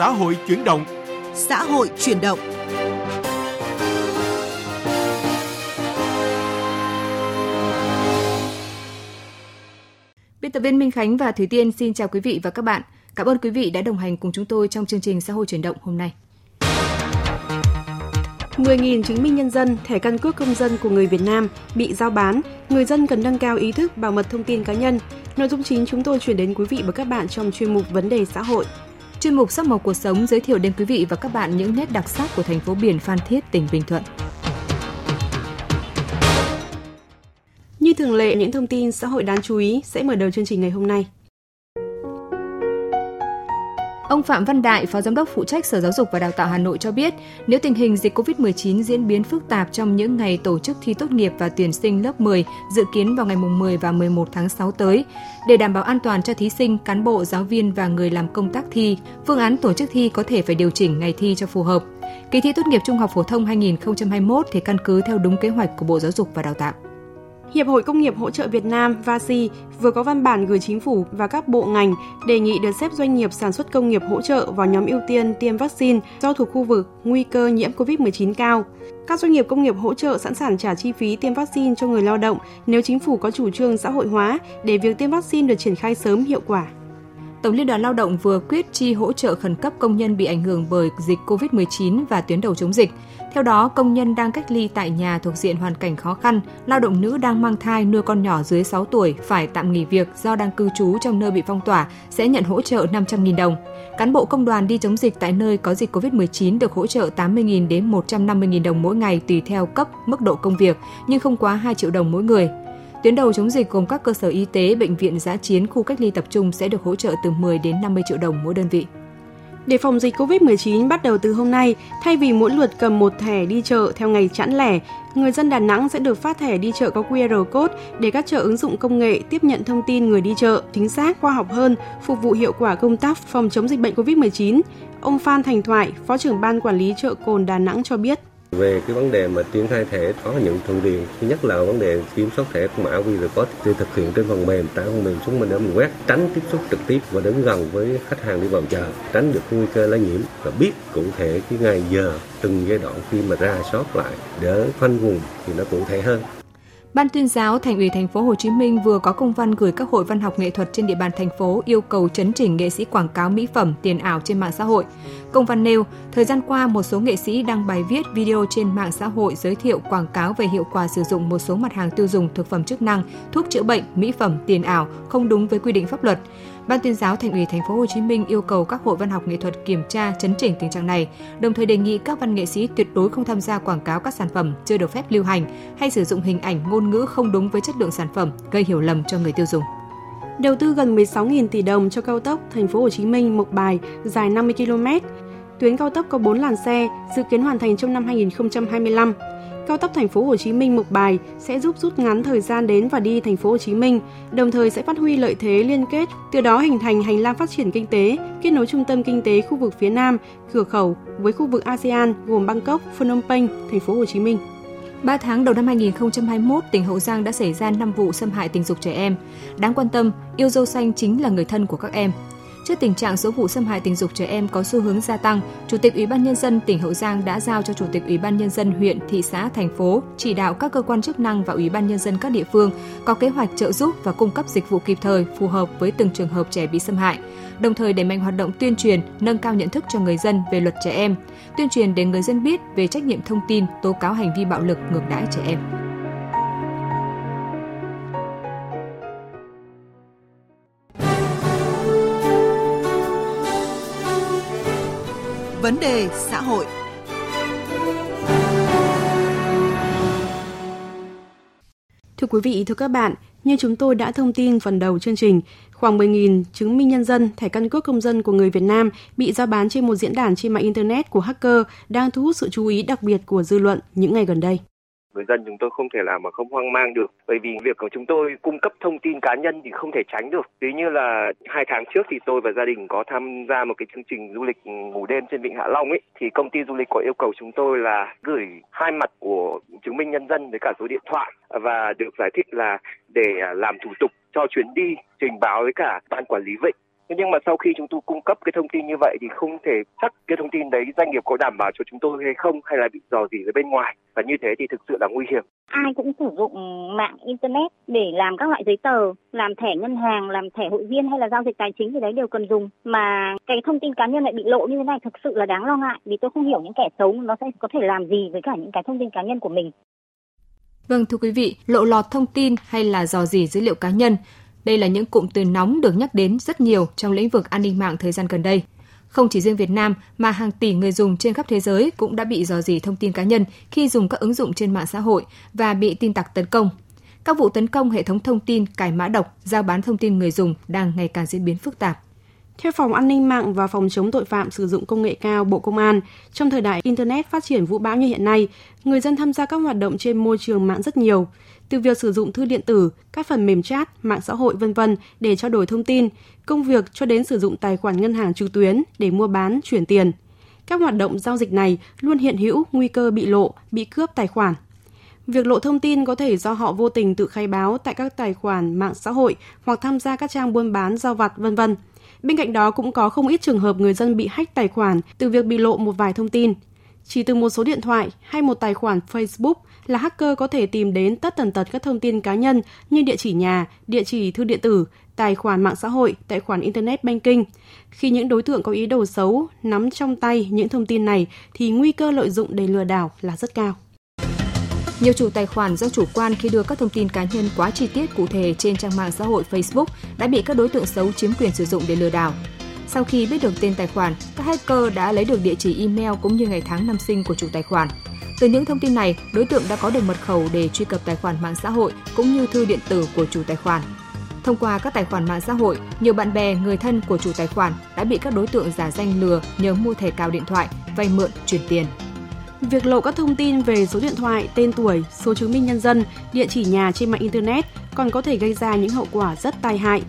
Xã hội chuyển động. Xã hội chuyển động. Biên tập viên Minh Khánh và Thúy Tiên xin chào quý vị và các bạn. Cảm ơn quý vị đã đồng hành cùng chúng tôi trong chương trình Xã hội chuyển động hôm nay. 10.000 chứng minh nhân dân, thẻ căn cước công dân của người Việt Nam bị giao bán, người dân cần nâng cao ý thức bảo mật thông tin cá nhân. Nội dung chính chúng tôi chuyển đến quý vị và các bạn trong chuyên mục Vấn đề xã hội. Chuyên mục Sắc màu cuộc sống giới thiệu đến quý vị và các bạn những nét đặc sắc của thành phố biển Phan Thiết, tỉnh Bình Thuận. Như thường lệ, những thông tin xã hội đáng chú ý sẽ mở đầu chương trình ngày hôm nay. Ông Phạm Văn Đại, Phó Giám đốc phụ trách Sở Giáo dục và Đào tạo Hà Nội cho biết, nếu tình hình dịch COVID-19 diễn biến phức tạp trong những ngày tổ chức thi tốt nghiệp và tuyển sinh lớp 10 dự kiến vào ngày 10 và 11 tháng 6 tới, để đảm bảo an toàn cho thí sinh, cán bộ, giáo viên và người làm công tác thi, phương án tổ chức thi có thể phải điều chỉnh ngày thi cho phù hợp. Kỳ thi tốt nghiệp trung học phổ thông 2021 thì căn cứ theo đúng kế hoạch của Bộ Giáo dục và Đào tạo. Hiệp hội Công nghiệp Hỗ trợ Việt Nam, VASI, vừa có văn bản gửi chính phủ và các bộ ngành đề nghị được xếp doanh nghiệp sản xuất công nghiệp hỗ trợ vào nhóm ưu tiên tiêm vaccine do thuộc khu vực nguy cơ nhiễm COVID-19 cao. Các doanh nghiệp công nghiệp hỗ trợ sẵn sàng trả chi phí tiêm vaccine cho người lao động nếu chính phủ có chủ trương xã hội hóa để việc tiêm vaccine được triển khai sớm hiệu quả. Tổng Liên đoàn Lao động vừa quyết chi hỗ trợ khẩn cấp công nhân bị ảnh hưởng bởi dịch COVID-19 và tuyến đầu chống dịch. Theo đó, công nhân đang cách ly tại nhà thuộc diện hoàn cảnh khó khăn, lao động nữ đang mang thai nuôi con nhỏ dưới 6 tuổi phải tạm nghỉ việc do đang cư trú trong nơi bị phong tỏa sẽ nhận hỗ trợ 500.000 đồng. Cán bộ công đoàn đi chống dịch tại nơi có dịch COVID-19 được hỗ trợ 80.000 đến 150.000 đồng mỗi ngày tùy theo cấp, mức độ công việc, nhưng không quá 2 triệu đồng mỗi người. Tuyến đầu chống dịch gồm các cơ sở y tế, bệnh viện giã chiến, khu cách ly tập trung sẽ được hỗ trợ từ 10 đến 50 triệu đồng mỗi đơn vị. Để phòng dịch COVID-19 bắt đầu từ hôm nay, thay vì mỗi lượt cầm một thẻ đi chợ theo ngày chẵn lẻ, người dân Đà Nẵng sẽ được phát thẻ đi chợ có QR code để các chợ ứng dụng công nghệ tiếp nhận thông tin người đi chợ chính xác, khoa học hơn, phục vụ hiệu quả công tác phòng chống dịch bệnh COVID-19. Ông Phan Thành Thoại, Phó trưởng ban quản lý chợ Cồn Đà Nẵng cho biết. Về cái vấn đề mà triển khai thẻ có những thuận tiện, thứ nhất là vấn đề kiểm soát thẻ mã QR code thì thực hiện trên phần mềm, tải phần mềm xuống mình để mình quét, tránh tiếp xúc trực tiếp và đứng gần với khách hàng đi vào chợ, tránh được nguy cơ lây nhiễm và biết cụ thể cái ngày giờ từng giai đoạn khi mà ra soát lại để khoanh vùng thì nó cụ thể hơn. Ban tuyên giáo Thành ủy Thành phố Hồ Chí Minh vừa có công văn gửi các hội văn học nghệ thuật trên địa bàn thành phố yêu cầu chấn chỉnh nghệ sĩ quảng cáo mỹ phẩm tiền ảo trên mạng xã hội. Công văn nêu, thời gian qua một số nghệ sĩ đăng bài viết video trên mạng xã hội giới thiệu quảng cáo về hiệu quả sử dụng một số mặt hàng tiêu dùng thực phẩm chức năng, thuốc chữa bệnh, mỹ phẩm tiền ảo không đúng với quy định pháp luật. Ban tuyên giáo Thành ủy Thành phố Hồ Chí Minh yêu cầu các hội văn học nghệ thuật kiểm tra chấn chỉnh tình trạng này, đồng thời đề nghị các văn nghệ sĩ tuyệt đối không tham gia quảng cáo các sản phẩm chưa được phép lưu hành hay sử dụng hình ảnh ngôn ngữ không đúng với chất lượng sản phẩm, gây hiểu lầm cho người tiêu dùng. Đầu tư gần 16.000 tỷ đồng cho cao tốc Thành phố Hồ Chí Minh Mộc Bài dài 50 km. Tuyến cao tốc có 4 làn xe, dự kiến hoàn thành trong năm 2025 cao tốc thành phố Hồ Chí Minh Mộc Bài sẽ giúp rút ngắn thời gian đến và đi thành phố Hồ Chí Minh, đồng thời sẽ phát huy lợi thế liên kết, từ đó hình thành hành lang phát triển kinh tế, kết nối trung tâm kinh tế khu vực phía Nam, cửa khẩu với khu vực ASEAN gồm Bangkok, Phnom Penh, thành phố Hồ Chí Minh. 3 tháng đầu năm 2021, tỉnh Hậu Giang đã xảy ra 5 vụ xâm hại tình dục trẻ em. Đáng quan tâm, yêu dâu xanh chính là người thân của các em. Trước tình trạng số vụ xâm hại tình dục trẻ em có xu hướng gia tăng, Chủ tịch Ủy ban nhân dân tỉnh Hậu Giang đã giao cho Chủ tịch Ủy ban nhân dân huyện, thị xã, thành phố chỉ đạo các cơ quan chức năng và Ủy ban nhân dân các địa phương có kế hoạch trợ giúp và cung cấp dịch vụ kịp thời phù hợp với từng trường hợp trẻ bị xâm hại. Đồng thời đẩy mạnh hoạt động tuyên truyền, nâng cao nhận thức cho người dân về luật trẻ em, tuyên truyền để người dân biết về trách nhiệm thông tin, tố cáo hành vi bạo lực ngược đãi trẻ em. Vấn đề xã hội. Thưa quý vị, thưa các bạn, như chúng tôi đã thông tin phần đầu chương trình, khoảng 10.000 chứng minh nhân dân, thẻ căn cước công dân của người Việt Nam bị giao bán trên một diễn đàn trên mạng Internet của hacker đang thu hút sự chú ý đặc biệt của dư luận những ngày gần đây người dân chúng tôi không thể làm mà không hoang mang được. Bởi vì việc của chúng tôi cung cấp thông tin cá nhân thì không thể tránh được. Ví như là hai tháng trước thì tôi và gia đình có tham gia một cái chương trình du lịch ngủ đêm trên vịnh hạ long ấy. Thì công ty du lịch có yêu cầu chúng tôi là gửi hai mặt của chứng minh nhân dân với cả số điện thoại. Và được giải thích là để làm thủ tục cho chuyến đi, trình báo với cả ban quản lý vịnh. Thế nhưng mà sau khi chúng tôi cung cấp cái thông tin như vậy thì không thể chắc cái thông tin đấy doanh nghiệp có đảm bảo cho chúng tôi hay không hay là bị dò dỉ ở bên ngoài và như thế thì thực sự là nguy hiểm. Ai cũng sử dụng mạng internet để làm các loại giấy tờ, làm thẻ ngân hàng, làm thẻ hội viên hay là giao dịch tài chính thì đấy đều cần dùng mà cái thông tin cá nhân lại bị lộ như thế này thực sự là đáng lo ngại vì tôi không hiểu những kẻ xấu nó sẽ có thể làm gì với cả những cái thông tin cá nhân của mình. Vâng thưa quý vị, lộ lọt thông tin hay là dò dỉ dữ liệu cá nhân đây là những cụm từ nóng được nhắc đến rất nhiều trong lĩnh vực an ninh mạng thời gian gần đây. Không chỉ riêng Việt Nam mà hàng tỷ người dùng trên khắp thế giới cũng đã bị dò dỉ thông tin cá nhân khi dùng các ứng dụng trên mạng xã hội và bị tin tặc tấn công. Các vụ tấn công hệ thống thông tin, cài mã độc, giao bán thông tin người dùng đang ngày càng diễn biến phức tạp. Theo Phòng An ninh mạng và Phòng chống tội phạm sử dụng công nghệ cao Bộ Công an, trong thời đại Internet phát triển vũ bão như hiện nay, người dân tham gia các hoạt động trên môi trường mạng rất nhiều. Từ việc sử dụng thư điện tử, các phần mềm chat, mạng xã hội vân vân để trao đổi thông tin, công việc cho đến sử dụng tài khoản ngân hàng trực tuyến để mua bán, chuyển tiền. Các hoạt động giao dịch này luôn hiện hữu nguy cơ bị lộ, bị cướp tài khoản. Việc lộ thông tin có thể do họ vô tình tự khai báo tại các tài khoản mạng xã hội hoặc tham gia các trang buôn bán giao vặt vân vân. Bên cạnh đó cũng có không ít trường hợp người dân bị hack tài khoản từ việc bị lộ một vài thông tin. Chỉ từ một số điện thoại hay một tài khoản Facebook là hacker có thể tìm đến tất tần tật các thông tin cá nhân như địa chỉ nhà, địa chỉ thư điện tử, tài khoản mạng xã hội, tài khoản Internet Banking. Khi những đối tượng có ý đồ xấu nắm trong tay những thông tin này thì nguy cơ lợi dụng để lừa đảo là rất cao. Nhiều chủ tài khoản do chủ quan khi đưa các thông tin cá nhân quá chi tiết cụ thể trên trang mạng xã hội Facebook đã bị các đối tượng xấu chiếm quyền sử dụng để lừa đảo. Sau khi biết được tên tài khoản, các hacker đã lấy được địa chỉ email cũng như ngày tháng năm sinh của chủ tài khoản. Từ những thông tin này, đối tượng đã có được mật khẩu để truy cập tài khoản mạng xã hội cũng như thư điện tử của chủ tài khoản. Thông qua các tài khoản mạng xã hội, nhiều bạn bè, người thân của chủ tài khoản đã bị các đối tượng giả danh lừa nhờ mua thẻ cào điện thoại, vay mượn, chuyển tiền. Việc lộ các thông tin về số điện thoại, tên tuổi, số chứng minh nhân dân, địa chỉ nhà trên mạng Internet còn có thể gây ra những hậu quả rất tai hại.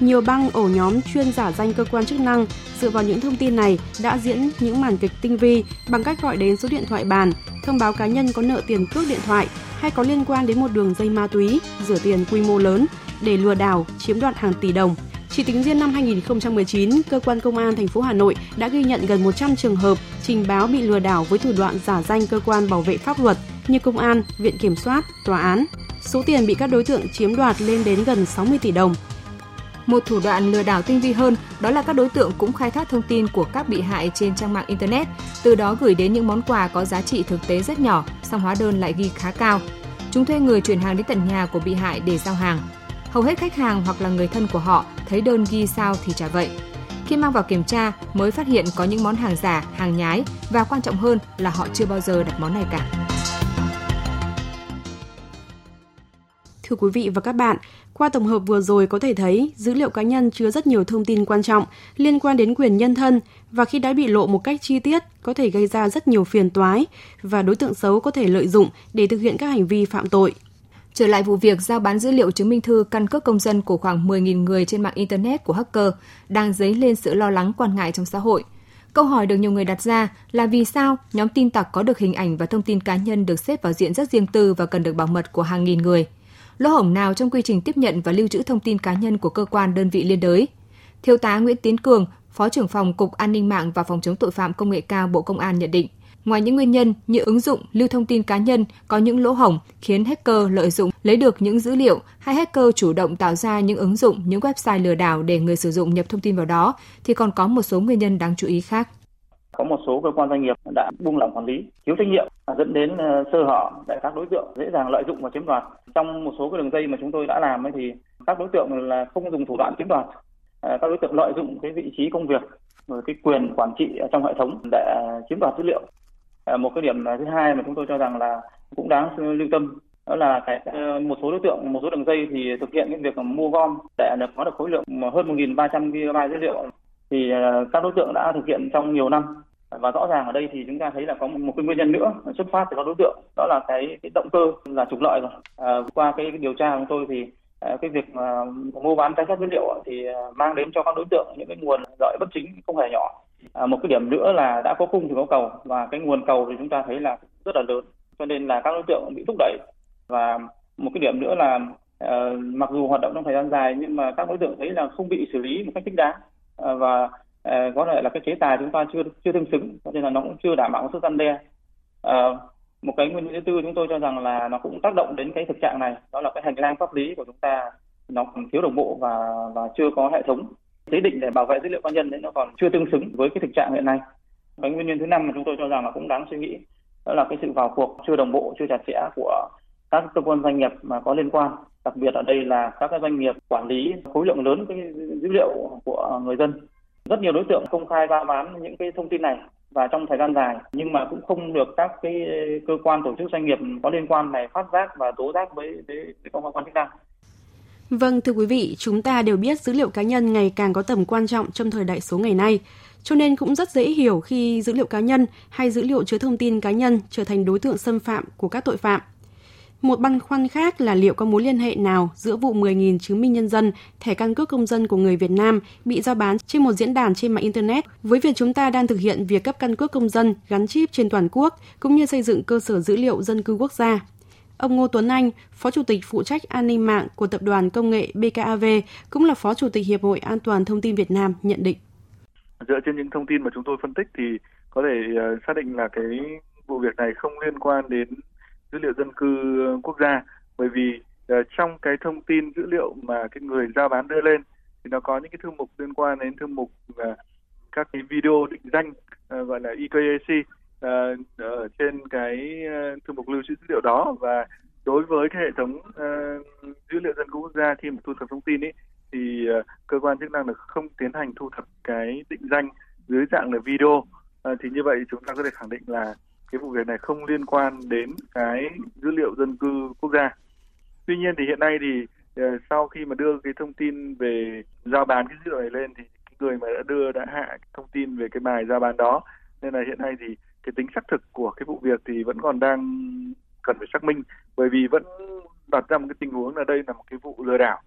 Nhiều băng ổ nhóm chuyên giả danh cơ quan chức năng dựa vào những thông tin này đã diễn những màn kịch tinh vi bằng cách gọi đến số điện thoại bàn, thông báo cá nhân có nợ tiền cước điện thoại hay có liên quan đến một đường dây ma túy, rửa tiền quy mô lớn để lừa đảo, chiếm đoạt hàng tỷ đồng. Chỉ tính riêng năm 2019, cơ quan công an thành phố Hà Nội đã ghi nhận gần 100 trường hợp trình báo bị lừa đảo với thủ đoạn giả danh cơ quan bảo vệ pháp luật như công an, viện kiểm soát, tòa án. Số tiền bị các đối tượng chiếm đoạt lên đến gần 60 tỷ đồng. Một thủ đoạn lừa đảo tinh vi hơn đó là các đối tượng cũng khai thác thông tin của các bị hại trên trang mạng internet, từ đó gửi đến những món quà có giá trị thực tế rất nhỏ, song hóa đơn lại ghi khá cao. Chúng thuê người chuyển hàng đến tận nhà của bị hại để giao hàng. Hầu hết khách hàng hoặc là người thân của họ thấy đơn ghi sao thì trả vậy. Khi mang vào kiểm tra mới phát hiện có những món hàng giả, hàng nhái và quan trọng hơn là họ chưa bao giờ đặt món này cả. Thưa quý vị và các bạn, qua tổng hợp vừa rồi có thể thấy dữ liệu cá nhân chứa rất nhiều thông tin quan trọng liên quan đến quyền nhân thân và khi đã bị lộ một cách chi tiết có thể gây ra rất nhiều phiền toái và đối tượng xấu có thể lợi dụng để thực hiện các hành vi phạm tội. Trở lại vụ việc giao bán dữ liệu chứng minh thư căn cước công dân của khoảng 10.000 người trên mạng Internet của hacker đang dấy lên sự lo lắng quan ngại trong xã hội. Câu hỏi được nhiều người đặt ra là vì sao nhóm tin tặc có được hình ảnh và thông tin cá nhân được xếp vào diện rất riêng tư và cần được bảo mật của hàng nghìn người – lỗ hổng nào trong quy trình tiếp nhận và lưu trữ thông tin cá nhân của cơ quan đơn vị liên đới. Thiếu tá Nguyễn Tiến Cường, Phó trưởng phòng Cục An ninh mạng và Phòng chống tội phạm công nghệ cao Bộ Công an nhận định, ngoài những nguyên nhân như ứng dụng lưu thông tin cá nhân có những lỗ hổng khiến hacker lợi dụng lấy được những dữ liệu hay hacker chủ động tạo ra những ứng dụng, những website lừa đảo để người sử dụng nhập thông tin vào đó thì còn có một số nguyên nhân đáng chú ý khác có một số cơ quan doanh nghiệp đã buông lỏng quản lý thiếu trách nhiệm dẫn đến ờ, sơ hở để các đối tượng dễ dàng lợi dụng và chiếm đoạt. Trong một số cái đường dây mà chúng tôi đã làm ấy thì các đối tượng là không dùng thủ đoạn chiếm đoạt. Ờ, các đối tượng lợi dụng cái vị trí công việc rồi cái quyền quản trị trong hệ thống để chiếm đoạt dữ liệu. Ờ, một cái điểm thứ hai mà chúng tôi cho rằng là cũng đáng lưu tâm đó là cái một số đối tượng, một số đường dây thì thực hiện cái việc mua gom để có được khối lượng hơn 1.300 GB dữ liệu. Thì các đối tượng đã thực hiện trong nhiều năm và rõ ràng ở đây thì chúng ta thấy là có một, cái nguyên nhân nữa xuất phát từ các đối tượng đó là cái, cái động cơ là trục lợi rồi. À, qua cái, cái điều tra của tôi thì à, cái việc mà mua bán trái phép dữ liệu thì à, mang đến cho các đối tượng những cái nguồn lợi bất chính không hề nhỏ. À, một cái điểm nữa là đã có cung thì có cầu và cái nguồn cầu thì chúng ta thấy là rất là lớn cho nên là các đối tượng bị thúc đẩy. Và một cái điểm nữa là uh, mặc dù hoạt động trong thời gian dài nhưng mà các đối tượng thấy là không bị xử lý một cách thích đáng. À, và Ờ, có thể là cái chế tài chúng ta chưa chưa tương xứng, cho nên là nó cũng chưa đảm bảo sức răn đe. Ờ, một cái nguyên nhân thứ tư chúng tôi cho rằng là nó cũng tác động đến cái thực trạng này, đó là cái hành lang pháp lý của chúng ta nó còn thiếu đồng bộ và và chưa có hệ thống chế định để bảo vệ dữ liệu cá nhân đấy nó còn chưa tương xứng với cái thực trạng hiện nay. Cái nguyên nhân thứ năm mà chúng tôi cho rằng là cũng đáng suy nghĩ, đó là cái sự vào cuộc chưa đồng bộ, chưa chặt chẽ của các cơ quan doanh nghiệp mà có liên quan. Đặc biệt ở đây là các doanh nghiệp quản lý khối lượng lớn cái dữ liệu của người dân rất nhiều đối tượng công khai ra bán những cái thông tin này và trong thời gian dài nhưng mà cũng không được các cái cơ quan tổ chức doanh nghiệp có liên quan này phát giác và tố giác với với, với cơ quan chức năng. Vâng thưa quý vị, chúng ta đều biết dữ liệu cá nhân ngày càng có tầm quan trọng trong thời đại số ngày nay. Cho nên cũng rất dễ hiểu khi dữ liệu cá nhân hay dữ liệu chứa thông tin cá nhân trở thành đối tượng xâm phạm của các tội phạm. Một băn khoăn khác là liệu có mối liên hệ nào giữa vụ 10.000 chứng minh nhân dân, thẻ căn cước công dân của người Việt Nam bị giao bán trên một diễn đàn trên mạng Internet với việc chúng ta đang thực hiện việc cấp căn cước công dân gắn chip trên toàn quốc, cũng như xây dựng cơ sở dữ liệu dân cư quốc gia. Ông Ngô Tuấn Anh, Phó Chủ tịch phụ trách an ninh mạng của Tập đoàn Công nghệ BKAV, cũng là Phó Chủ tịch Hiệp hội An toàn Thông tin Việt Nam nhận định. Dựa trên những thông tin mà chúng tôi phân tích thì có thể ờ, xác định là cái vụ việc này không liên quan đến dữ liệu dân cư ờ, quốc gia. Bởi vì uh, trong cái thông tin dữ liệu mà cái người giao bán đưa lên thì nó có những cái thư mục liên quan đến thư mục uh, các cái video định danh uh, gọi là EKAC uh, ở trên cái uh, thư mục lưu trữ dữ liệu đó. Và đối với cái hệ thống uh, dữ liệu dân cư quốc gia khi mà thu thập thông tin ấy thì uh, cơ quan chức năng là không tiến hành thu thập cái định danh dưới dạng là video. Uh, thì như vậy chúng ta có thể khẳng định là cái vụ việc này không liên quan đến cái dữ liệu dân cư quốc gia. Tuy nhiên thì hiện nay thì ờ, sau khi mà đưa cái thông tin về giao bán cái dữ liệu này lên thì cái người mà đã đưa đã hạ thông tin về cái bài giao bán đó nên là hiện nay thì cái tính xác thực của cái vụ việc thì vẫn còn đang cần phải xác minh bởi vì vẫn đặt ra một cái tình huống là đây là một cái vụ lừa đảo.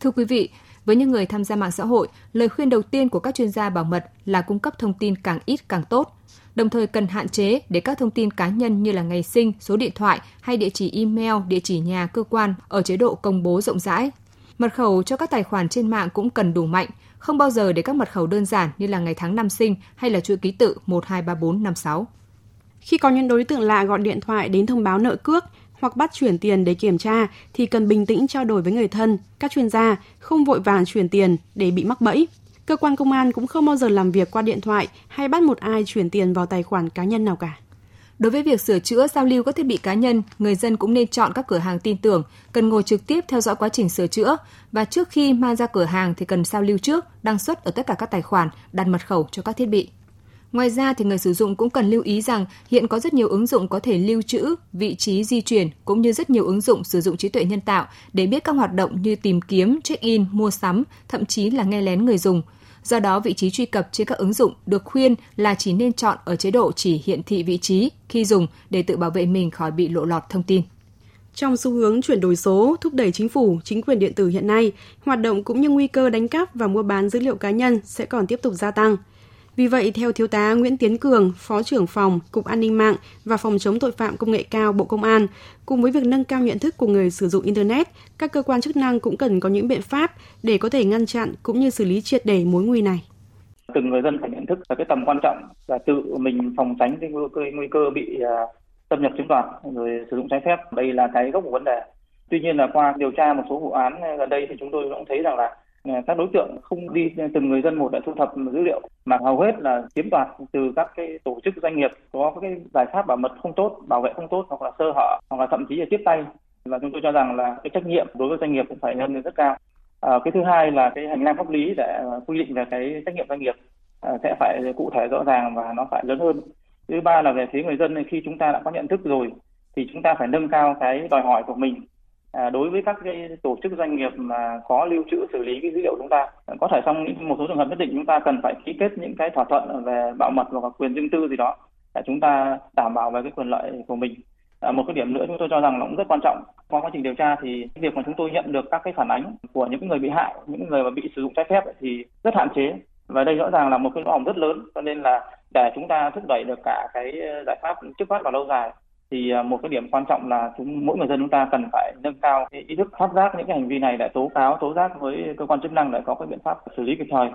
Thưa quý vị, với những người tham gia mạng xã hội, lời khuyên đầu tiên của các chuyên gia bảo mật là cung cấp thông tin càng ít càng tốt. Đồng thời cần hạn chế để các thông tin cá nhân như là ngày sinh, số điện thoại hay địa chỉ email, địa chỉ nhà cơ quan ở chế độ công bố rộng rãi. Mật khẩu cho các tài khoản trên mạng cũng cần đủ mạnh, không bao giờ để các mật khẩu đơn giản như là ngày tháng năm sinh hay là chuỗi ký tự 123456. Khi có những đối tượng lạ gọi điện thoại đến thông báo nợ cước hoặc bắt chuyển tiền để kiểm tra thì cần bình tĩnh trao đổi với người thân, các chuyên gia, không vội vàng chuyển tiền để bị mắc bẫy. Cơ quan công an cũng không bao giờ làm việc qua điện thoại hay bắt một ai chuyển tiền vào tài khoản cá nhân nào cả. Đối với việc sửa chữa, giao lưu các thiết bị cá nhân, người dân cũng nên chọn các cửa hàng tin tưởng, cần ngồi trực tiếp theo dõi quá trình sửa chữa và trước khi mang ra cửa hàng thì cần giao lưu trước, đăng xuất ở tất cả các tài khoản, đặt mật khẩu cho các thiết bị. Ngoài ra thì người sử dụng cũng cần lưu ý rằng hiện có rất nhiều ứng dụng có thể lưu trữ vị trí di chuyển cũng như rất nhiều ứng dụng sử dụng trí tuệ nhân tạo để biết các hoạt động như tìm kiếm, check-in, mua sắm, thậm chí là nghe lén người dùng. Do đó, vị trí truy cập trên các ứng dụng được khuyên là chỉ nên chọn ở chế độ chỉ hiển thị vị trí khi dùng để tự bảo vệ mình khỏi bị lộ lọt thông tin. Trong xu hướng chuyển đổi số, thúc đẩy chính phủ, chính quyền điện tử hiện nay, hoạt động cũng như nguy cơ đánh cắp và mua bán dữ liệu cá nhân sẽ còn tiếp tục gia tăng – vì vậy, theo Thiếu tá Nguyễn Tiến Cường, Phó trưởng phòng Cục An ninh mạng và Phòng chống tội phạm công nghệ cao Bộ Công an, cùng với việc nâng cao nhận thức của người sử dụng Internet, các cơ quan chức năng cũng cần có những biện pháp để có thể ngăn chặn cũng như xử lý triệt để mối nguy này. Từng người dân phải nhận thức là cái tầm quan trọng là tự mình phòng tránh cái nguy cơ, nguy cơ bị à, xâm nhập chiếm đoạt rồi sử dụng trái phép. Đây là cái gốc của vấn đề. Tuy nhiên là qua điều tra một số vụ án gần đây thì chúng tôi cũng thấy rằng là Ờ, các đối tượng không đi từng người dân một để thu thập dữ liệu mà hầu hết là chiếm đoạt từ các cái tổ chức doanh nghiệp có cái giải pháp bảo mật không tốt bảo vệ không tốt hoặc là sơ hở hoặc là thậm chí là tiếp tay. Và chúng tôi cho rằng là cái trách nhiệm đối với doanh nghiệp cũng phải nâng lên rất cao. À, cái thứ hai là cái hành lang pháp lý để ờ, quy định về cái trách nhiệm doanh nghiệp à, sẽ phải cụ thể rõ ràng và nó phải lớn hơn. Thứ ba là về phía người dân khi chúng ta đã có nhận thức rồi thì chúng ta phải nâng cao cái đòi hỏi của mình. À, đối với các cái tổ chức doanh nghiệp mà có lưu trữ xử lý cái dữ liệu chúng ta có thể trong một số trường hợp nhất định chúng ta cần phải ký kết những cái thỏa thuận về bảo mật hoặc quyền riêng tư gì đó để chúng ta đảm bảo về cái quyền lợi của mình. À, một cái điểm nữa chúng tôi cho rằng nó cũng rất quan trọng. Qua quá trình điều tra thì việc mà chúng tôi nhận được các cái phản ánh của những người bị hại những người mà bị sử dụng trái phép thì rất hạn chế. Và đây rõ ràng là một cái lỗ hổng rất lớn cho nên là để chúng ta thúc đẩy được cả cái giải pháp trước mắt và lâu dài thì à, một cái điểm quan trọng là chúng mỗi người dân chúng ta cần phải nâng cao cái ý thức phát giác những cái hành vi này để tố cáo tố giác với cơ quan chức năng để có cái biện pháp xử lý kịp thời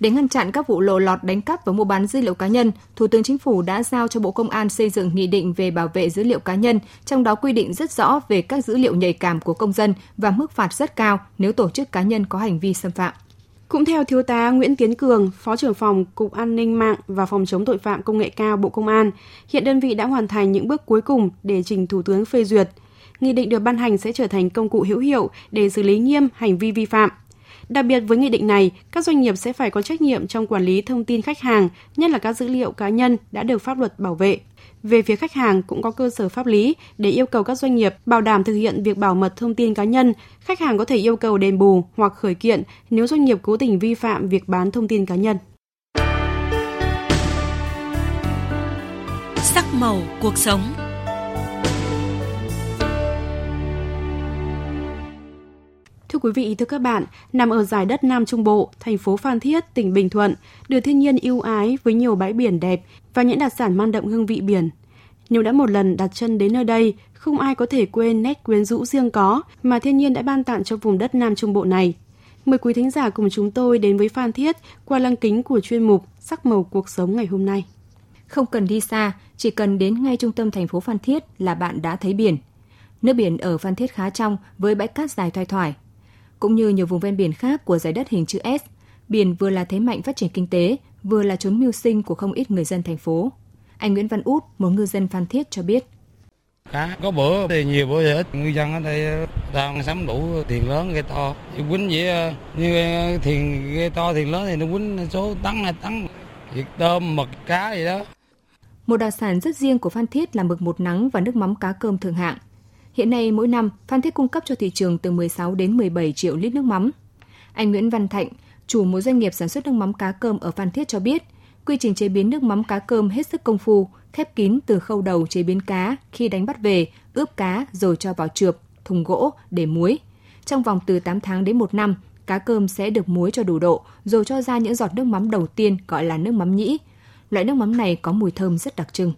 Để ngăn chặn các vụ lộ lọt đánh cắp và mua bán dữ liệu cá nhân, Thủ tướng Chính phủ đã giao cho Bộ Công an xây dựng nghị định về bảo vệ dữ liệu cá nhân, trong đó quy định rất rõ về các dữ liệu nhạy cảm của công dân và mức phạt rất cao nếu tổ chức cá nhân có hành vi xâm phạm. Cũng theo Thiếu tá Nguyễn Tiến Cường, Phó trưởng phòng Cục An ninh mạng và Phòng chống tội phạm công nghệ cao Bộ Công an, hiện đơn vị đã hoàn thành những bước cuối cùng để trình Thủ tướng phê duyệt. Nghị định được ban hành sẽ trở thành công cụ hữu hiệu để xử lý nghiêm hành vi vi phạm. Đặc biệt với nghị định này, các doanh nghiệp sẽ phải có trách nhiệm trong quản lý thông tin khách hàng, nhất là các dữ liệu cá nhân đã được pháp luật bảo vệ. Về phía khách hàng cũng có cơ sở pháp lý để yêu cầu các doanh nghiệp bảo đảm thực hiện việc bảo mật thông tin cá nhân. Khách hàng có thể yêu cầu đền bù hoặc khởi kiện nếu doanh nghiệp cố tình vi phạm việc bán thông tin cá nhân. Sắc màu cuộc sống Thưa quý vị, thưa các bạn, nằm ở giải đất Nam Trung Bộ, thành phố Phan Thiết, tỉnh Bình Thuận, được thiên nhiên ưu ái với nhiều bãi biển đẹp và những đặc sản mang đậm hương vị biển. Nếu đã một lần đặt chân đến nơi đây, không ai có thể quên nét quyến rũ riêng có mà thiên nhiên đã ban tặng cho vùng đất Nam Trung Bộ này. Mời quý thính giả cùng chúng tôi đến với Phan Thiết qua lăng kính của chuyên mục Sắc màu cuộc sống ngày hôm nay. Không cần đi xa, chỉ cần đến ngay trung tâm thành phố Phan Thiết là bạn đã thấy biển. Nước biển ở Phan Thiết khá trong với bãi cát dài thoai thoải. Cũng như nhiều vùng ven biển khác của giải đất hình chữ S, biển vừa là thế mạnh phát triển kinh tế, vừa là chốn mưu sinh của không ít người dân thành phố. Anh Nguyễn Văn Út, một ngư dân Phan Thiết cho biết. Cá có bữa thì nhiều bữa thì ít, ngư dân ở đây đang sắm đủ tiền lớn ghe to. Quýnh vậy như thuyền ghe to thuyền lớn thì nó quýnh số tấn hai tấn, việc tôm mực cá gì đó. Một đặc sản rất riêng của Phan Thiết là mực một nắng và nước mắm cá cơm thượng hạng. Hiện nay mỗi năm Phan Thiết cung cấp cho thị trường từ 16 đến 17 triệu lít nước mắm. Anh Nguyễn Văn Thạnh, chủ một doanh nghiệp sản xuất nước mắm cá cơm ở Phan Thiết cho biết, quy trình chế biến nước mắm cá cơm hết sức công phu, khép kín từ khâu đầu chế biến cá, khi đánh bắt về, ướp cá rồi cho vào trượp, thùng gỗ để muối. Trong vòng từ 8 tháng đến 1 năm, cá cơm sẽ được muối cho đủ độ, rồi cho ra những giọt nước mắm đầu tiên gọi là nước mắm nhĩ. Loại nước mắm này có mùi thơm rất đặc trưng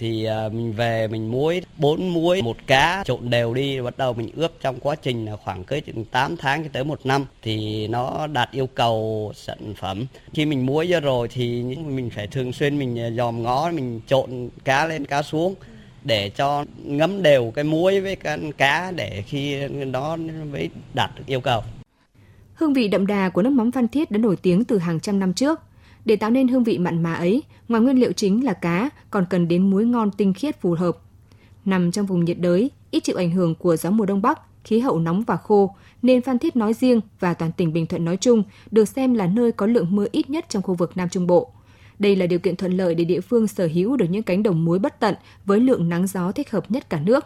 thì à, mình về mình muối, bốn muối, một cá, trộn đều đi, bắt đầu mình ướp trong quá trình là khoảng cỡ chừng 8 tháng cho tới một năm thì nó đạt yêu cầu sản phẩm khi mình muối ra rồi thì mình phải thường xuyên mình à, dòm ngó, mình trộn cá lên, cá xuống để cho ngấm đều cái muối với cái cá để khi nó mới đạt được yêu cầu. Hương vị đậm đà của nước mắm Phan Thiết đã nổi tiếng từ hàng trăm năm trước. Để tạo nên hương vị mặn mà ấy, ngoài nguyên liệu chính là cá, còn cần đến muối ngon tinh khiết phù hợp. Nằm trong vùng nhiệt đới, ít chịu ảnh hưởng của gió mùa đông bắc, khí hậu nóng và khô, nên Phan Thiết nói riêng và toàn tỉnh Bình Thuận nói chung được xem là nơi có lượng mưa ít nhất trong khu vực Nam Trung Bộ. Đây là điều kiện thuận lợi để địa phương sở hữu được những cánh đồng muối bất tận với lượng nắng gió thích hợp nhất cả nước.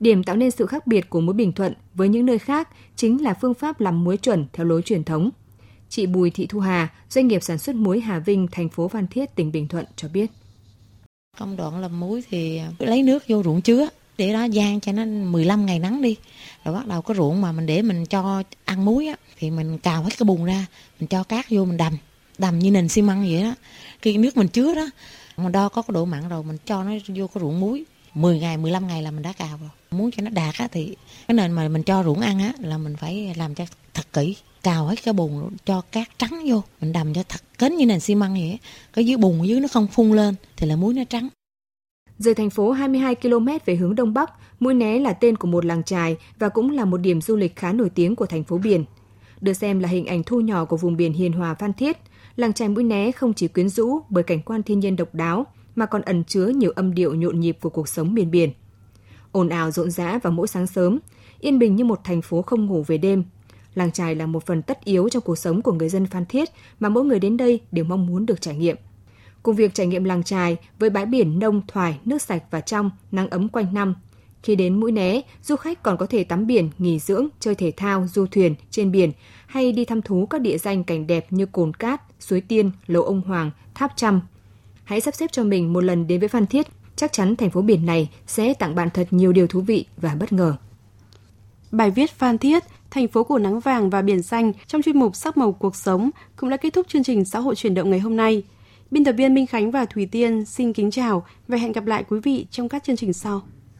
Điểm tạo nên sự khác biệt của muối Bình Thuận với những nơi khác chính là phương pháp làm muối chuẩn theo lối truyền thống. Chị Bùi Thị Thu Hà, doanh nghiệp sản xuất muối Hà Vinh, thành phố Phan Thiết, tỉnh Bình Thuận cho biết. Công đoạn làm muối thì lấy nước vô ruộng chứa để đó gian cho nó 15 ngày nắng đi. Rồi bắt đầu có ruộng mà mình để mình cho ăn muối á thì mình cào hết cái bùn ra mình cho cát vô mình đầm đầm như nền xi măng vậy đó. Khi nước mình chứa đó mình đo có cái độ mặn rồi mình cho nó vô cái ruộng muối. 10 ngày 15 ngày là mình đã cào rồi muốn cho nó đạt á thì cái nền mà mình cho ruộng ăn á là mình phải làm cho thật kỹ cào hết cái bùn cho cát trắng vô. Mình đầm cho thật kến như nền xi măng vậy cái dưới bùn dưới nó không phun lên thì là muối nó trắng. Rời thành phố 22 km về hướng đông bắc, Mũi Né là tên của một làng trài và cũng là một điểm du lịch khá nổi tiếng của thành phố biển. Được xem là hình ảnh thu nhỏ của vùng biển hiền hòa Phan Thiết, làng trài Mũi Né không chỉ quyến rũ bởi cảnh quan thiên nhiên độc đáo mà còn ẩn chứa nhiều âm điệu nhộn nhịp của cuộc sống miền biển. Ồn ào rộn rã vào mỗi sáng sớm, yên bình như một thành phố không ngủ về đêm, Làng trài là một phần tất yếu trong cuộc sống của người dân Phan Thiết mà mỗi người đến đây đều mong muốn được trải nghiệm. Cùng việc trải nghiệm làng trài với bãi biển nông thoải, nước sạch và trong, nắng ấm quanh năm. Khi đến Mũi Né, du khách còn có thể tắm biển, nghỉ dưỡng, chơi thể thao, du thuyền trên biển hay đi thăm thú các địa danh cảnh đẹp như Cồn Cát, Suối Tiên, Lầu Ông Hoàng, Tháp Trăm. Hãy sắp xếp cho mình một lần đến với Phan Thiết, chắc chắn thành phố biển này sẽ tặng bạn thật nhiều điều thú vị và bất ngờ. Bài viết Phan Thiết thành phố của nắng vàng và biển xanh trong chuyên mục Sắc màu cuộc sống cũng đã kết thúc chương trình xã hội chuyển động ngày hôm nay. Biên tập viên Minh Khánh và Thùy Tiên xin kính chào và hẹn gặp lại quý vị trong các chương trình sau.